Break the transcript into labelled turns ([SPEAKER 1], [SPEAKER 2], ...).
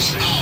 [SPEAKER 1] Station.